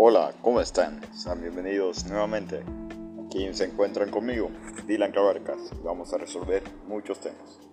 Hola, ¿cómo están? Sean bienvenidos nuevamente. Aquí se encuentran conmigo, Dylan Cabarcas. Vamos a resolver muchos temas.